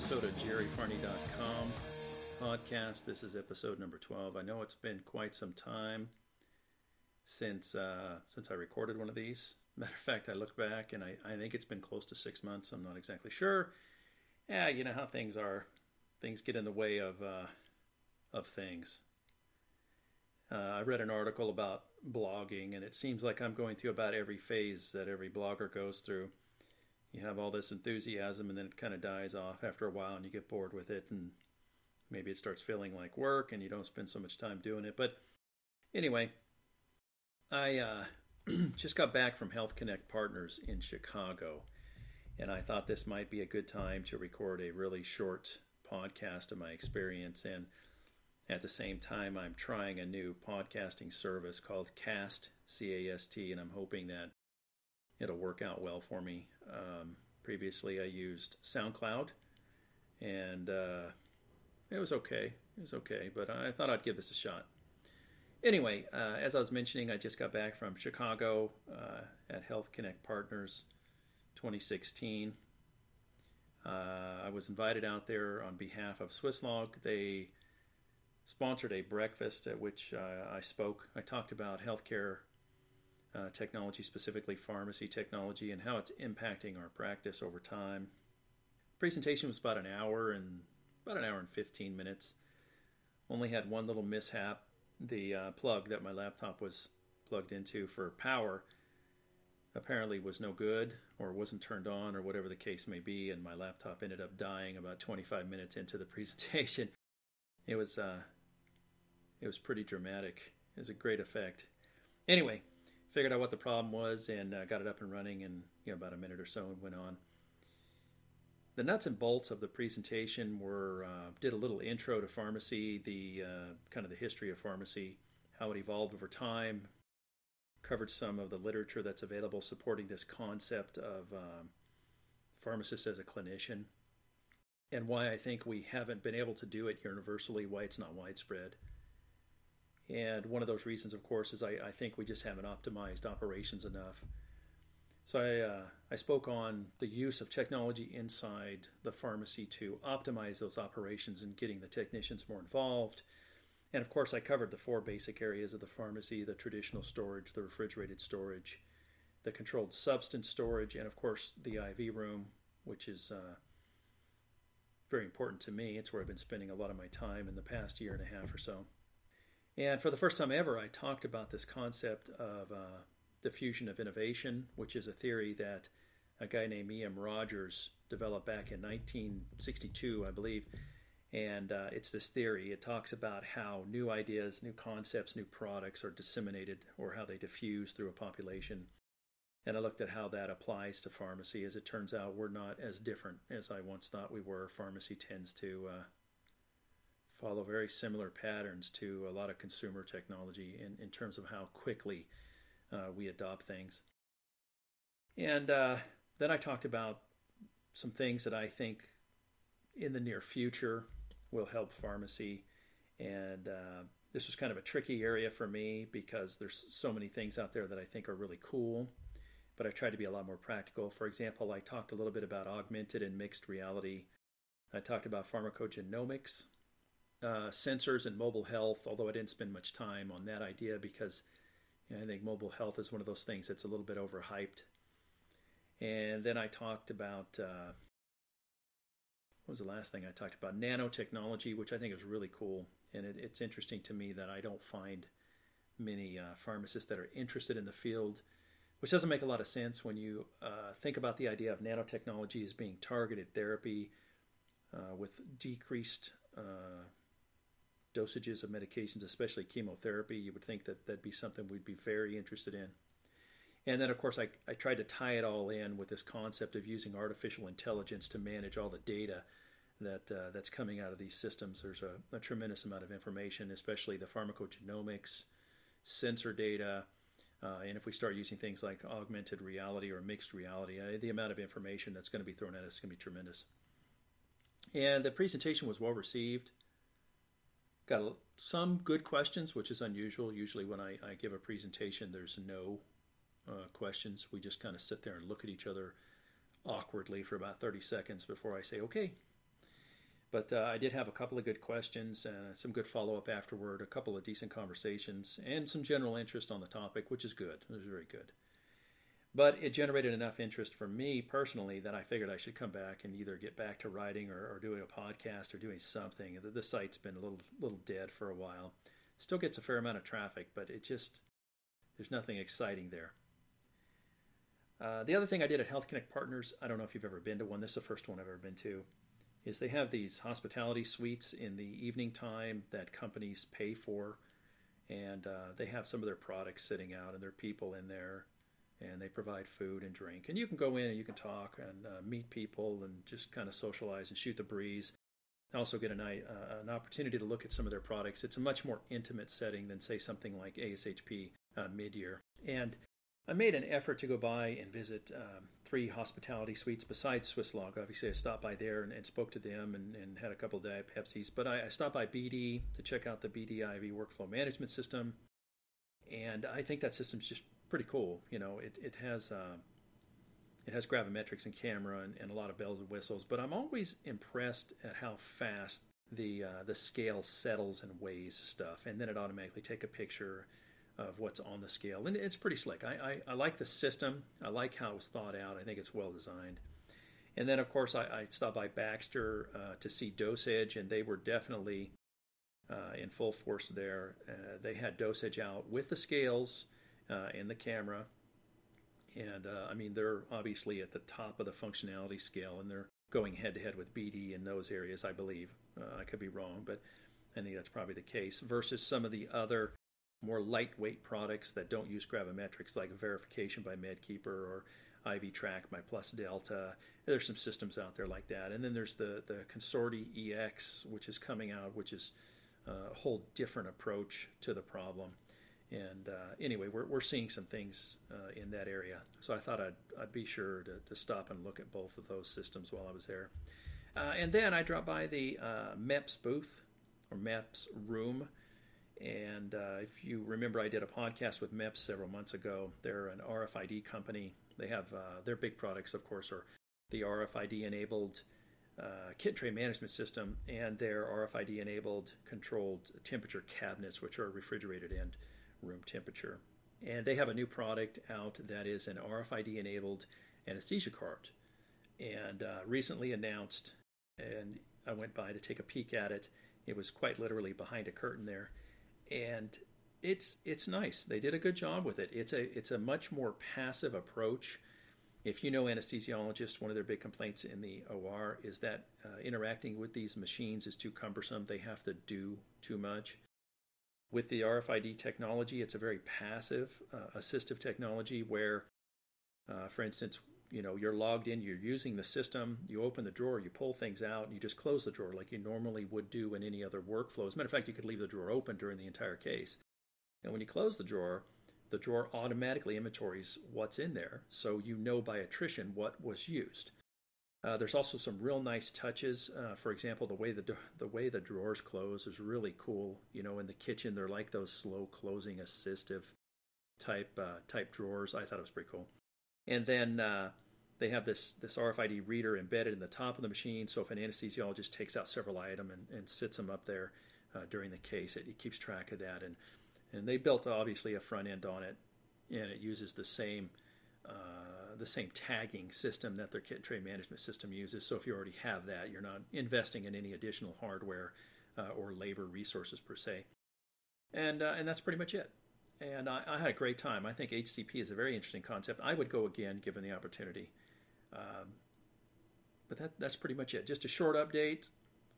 episode of JerryFahrni.com podcast. This is episode number 12. I know it's been quite some time since uh, since I recorded one of these. Matter of fact, I look back and I, I think it's been close to six months. I'm not exactly sure. Yeah, you know how things are. Things get in the way of uh, of things. Uh, I read an article about blogging, and it seems like I'm going through about every phase that every blogger goes through you have all this enthusiasm and then it kind of dies off after a while and you get bored with it and maybe it starts feeling like work and you don't spend so much time doing it but anyway i uh, just got back from health connect partners in chicago and i thought this might be a good time to record a really short podcast of my experience and at the same time i'm trying a new podcasting service called cast c-a-s-t and i'm hoping that it'll work out well for me. Um, previously, I used SoundCloud, and uh, it was okay. It was okay, but I thought I'd give this a shot. Anyway, uh, as I was mentioning, I just got back from Chicago uh, at Health Connect Partners 2016. Uh, I was invited out there on behalf of Swisslog. They sponsored a breakfast at which uh, I spoke. I talked about healthcare uh, technology, specifically pharmacy technology, and how it's impacting our practice over time. Presentation was about an hour and about an hour and 15 minutes. Only had one little mishap. The uh, plug that my laptop was plugged into for power apparently was no good or wasn't turned on or whatever the case may be, and my laptop ended up dying about 25 minutes into the presentation. It was uh, it was pretty dramatic. It was a great effect. Anyway, figured out what the problem was and uh, got it up and running in you know about a minute or so and went on. The nuts and bolts of the presentation were uh, did a little intro to pharmacy, the uh, kind of the history of pharmacy, how it evolved over time, covered some of the literature that's available supporting this concept of um, pharmacist as a clinician, and why I think we haven't been able to do it universally, why it's not widespread. And one of those reasons, of course, is I, I think we just haven't optimized operations enough. So I, uh, I spoke on the use of technology inside the pharmacy to optimize those operations and getting the technicians more involved. And of course, I covered the four basic areas of the pharmacy the traditional storage, the refrigerated storage, the controlled substance storage, and of course, the IV room, which is uh, very important to me. It's where I've been spending a lot of my time in the past year and a half or so. And for the first time ever, I talked about this concept of uh, diffusion of innovation, which is a theory that a guy named E.M. Rogers developed back in 1962, I believe. And uh, it's this theory. It talks about how new ideas, new concepts, new products are disseminated or how they diffuse through a population. And I looked at how that applies to pharmacy. As it turns out, we're not as different as I once thought we were. Pharmacy tends to uh, follow very similar patterns to a lot of consumer technology in, in terms of how quickly uh, we adopt things. And uh, then I talked about some things that I think in the near future will help pharmacy. And uh, this was kind of a tricky area for me because there's so many things out there that I think are really cool. But I tried to be a lot more practical. For example, I talked a little bit about augmented and mixed reality. I talked about pharmacogenomics, uh, sensors and mobile health, although I didn't spend much time on that idea because you know, I think mobile health is one of those things that's a little bit overhyped. And then I talked about uh, what was the last thing I talked about? Nanotechnology, which I think is really cool. And it, it's interesting to me that I don't find many uh, pharmacists that are interested in the field, which doesn't make a lot of sense when you uh, think about the idea of nanotechnology as being targeted therapy uh, with decreased uh, dosages of medications, especially chemotherapy, you would think that that'd be something we'd be very interested in. And then, of course, I, I tried to tie it all in with this concept of using artificial intelligence to manage all the data that uh, that's coming out of these systems. There's a, a, tremendous amount of information, especially the pharmacogenomics, sensor data, uh, and if we start using things like augmented reality or mixed reality, uh, the amount of information that's going to be thrown at us is going to be tremendous. And the presentation was well received. Got some good questions, which is unusual. Usually, when I, I give a presentation, there's no uh, questions. We just kind of sit there and look at each other awkwardly for about 30 seconds before I say, okay. But uh, I did have a couple of good questions and some good follow up afterward, a couple of decent conversations, and some general interest on the topic, which is good. It was very good. But it generated enough interest for me personally that I figured I should come back and either get back to writing or, or doing a podcast or doing something. The, the site's been a little little dead for a while. Still gets a fair amount of traffic, but it just there's nothing exciting there. Uh, the other thing I did at Health Connect Partners, I don't know if you've ever been to one. This is the first one I've ever been to. Is they have these hospitality suites in the evening time that companies pay for, and uh, they have some of their products sitting out and their people in there and they provide food and drink. And you can go in and you can talk and uh, meet people and just kind of socialize and shoot the breeze. Also get an, uh, an opportunity to look at some of their products. It's a much more intimate setting than say something like ASHP uh, mid-year. And I made an effort to go by and visit um, three hospitality suites besides Swisslog. Obviously, I stopped by there and, and spoke to them and, and, had a couple of Diet Pepsis. But I, I stopped by BD to check out the BD IV workflow management system. And I think that system's just pretty cool. You know, it, it has uh, it has gravimetrics and camera and, and, a lot of bells and whistles. But I'm always impressed at how fast the uh, the scale settles and weighs stuff, and then it automatically take a picture of what's on the scale, and it's pretty slick. I, I, I like the system. I like how it was thought out. I think it's well designed. And then, of course, I, I stopped by Baxter uh, to see DoseEdge, and they were definitely uh, in full force there. Uh, they had DoseEdge out with the scales uh, and the camera. And uh, I mean, they're obviously at the top of the functionality scale, and they're going head to head with BD in those areas, I believe. Uh, I could be wrong, but I think that's probably the case. Versus some of the other more lightweight products that don't use gravimetrics, like verification by MedKeeper or IV Track by Plus Delta. There's some systems out there like that, and then there's the the Consorti EX, which is coming out, which is uh, a whole different approach to the problem. And uh, anyway, we're, we're seeing some things uh, in that area. So I thought I'd, I'd be sure to, to stop and look at both of those systems while I was there. Uh, and then I dropped by the uh, MEPS booth or MEPS room. And uh, if you remember, I did a podcast with MEPS several months ago. They're an RFID company. They have uh, their big products, of course, are the RFID enabled uh, kit tray management system and their RFID enabled controlled temperature cabinets, which are refrigerated and room temperature. And they have a new product out that is an RFID enabled anesthesia cart. And uh, recently announced, and I went by to take a peek at it. It was quite literally behind a curtain there. And it's it's nice. They did a good job with it. It's a it's a much more passive approach. If you know anesthesiologists, one of their big complaints in the OR is that uh, interacting with these machines is too cumbersome. They have to do too much with the RFID technology, it's a very passive uh, assistive technology where, uh, for instance, you know you're logged in, you're using the system, you open the drawer, you pull things out, and you just close the drawer like you normally would do in any other workflow. As a matter of fact, you could leave the drawer open during the entire case. And when you close the drawer, the drawer automatically inventories what's in there, so you know by attrition what was used. Uh, there's also some real nice touches. Uh, for example, the way the the way the drawers close is really cool. You know, in the kitchen, they're like those slow closing assistive type uh, type drawers. I thought it was pretty cool. And then uh, they have this this RFID reader embedded in the top of the machine. So if an anesthesiologist takes out several items and, and sits them up there uh, during the case, it, it keeps track of that. And and they built obviously a front end on it, and it uses the same uh, the same tagging system that their kit management system uses. So if you already have that, you're not investing in any additional hardware uh, or labor resources per se. And uh, and that's pretty much it. And I, I, had a great time. I think HCP is a very interesting concept. I would go again given the opportunity. Um, but that that's pretty much it. Just a short update,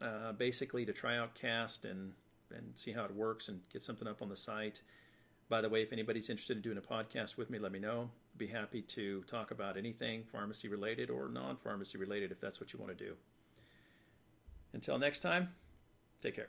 uh, basically to try out Cast and and see how it works and get something up on the site. By the way, if anybody's interested in doing a podcast with me, let me know. Be happy to talk about anything pharmacy related or non pharmacy related if that's what you want to do. Until next time, take care.